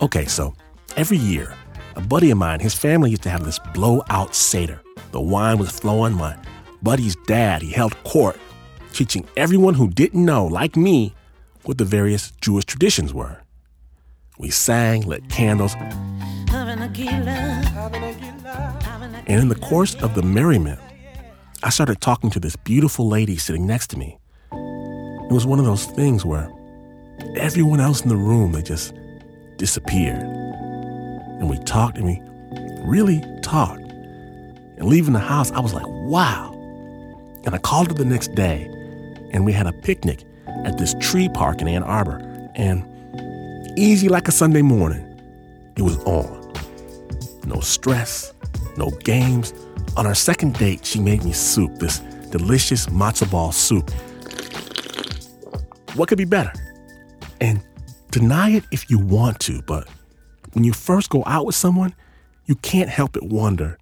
Okay, so every year, a buddy of mine, his family used to have this blowout Seder. The wine was flowing. My buddy's dad, he held court, teaching everyone who didn't know, like me, what the various Jewish traditions were. We sang, lit candles, and in the course of the merriment, I started talking to this beautiful lady sitting next to me. It was one of those things where everyone else in the room, they just disappeared. And we talked and we really talked. And leaving the house, I was like, wow. And I called her the next day and we had a picnic at this tree park in Ann Arbor. And easy like a Sunday morning, it was on. No stress, no games. On our second date, she made me soup, this delicious matzo ball soup. What could be better? And deny it if you want to, but when you first go out with someone, you can't help but wonder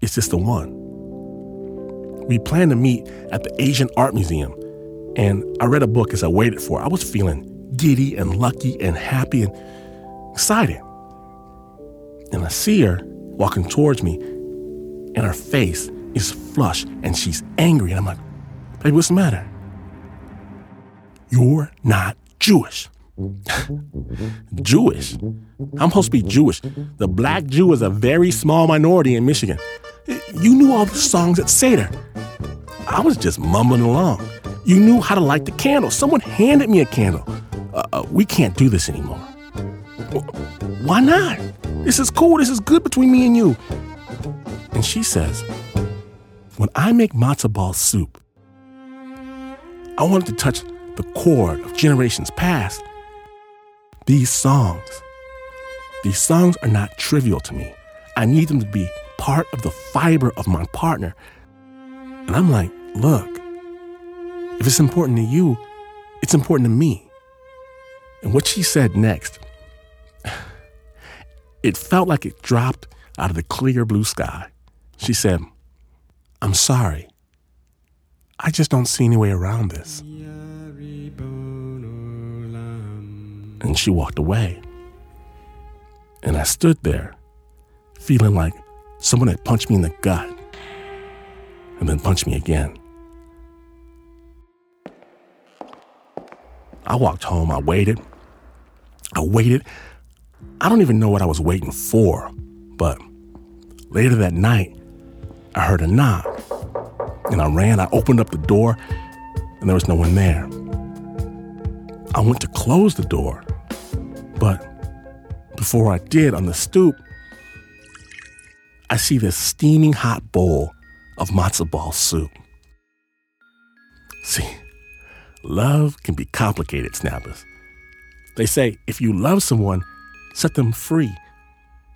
is this the one? We planned to meet at the Asian Art Museum, and I read a book as I waited for. I was feeling giddy and lucky and happy and excited. And I see her walking towards me, and her face is flushed and she's angry. And I'm like, baby, what's the matter? You're not Jewish. Jewish? I'm supposed to be Jewish. The black Jew is a very small minority in Michigan. You knew all the songs at Seder. I was just mumbling along. You knew how to light the candle. Someone handed me a candle. Uh, uh, we can't do this anymore. Why not? This is cool. This is good between me and you. And she says, When I make matzo ball soup, I wanted to touch the chord of generations past. These songs, these songs are not trivial to me. I need them to be part of the fiber of my partner. And I'm like, look, if it's important to you, it's important to me. And what she said next, it felt like it dropped out of the clear blue sky. She said, I'm sorry. I just don't see any way around this. And she walked away. And I stood there, feeling like someone had punched me in the gut and then punched me again. I walked home. I waited. I waited. I don't even know what I was waiting for, but later that night, I heard a knock. And I ran, I opened up the door, and there was no one there. I went to close the door, but before I did, on the stoop, I see this steaming hot bowl of matzo ball soup. See, love can be complicated, snappers. They say if you love someone, set them free.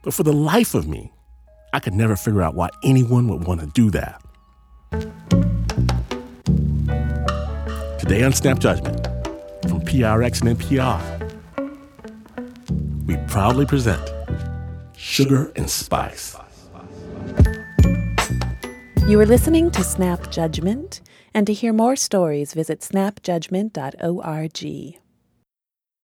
But for the life of me, I could never figure out why anyone would want to do that. Today on Snap Judgment, from PRX and NPR, we proudly present Sugar and Spice. You are listening to Snap Judgment, and to hear more stories, visit snapjudgment.org.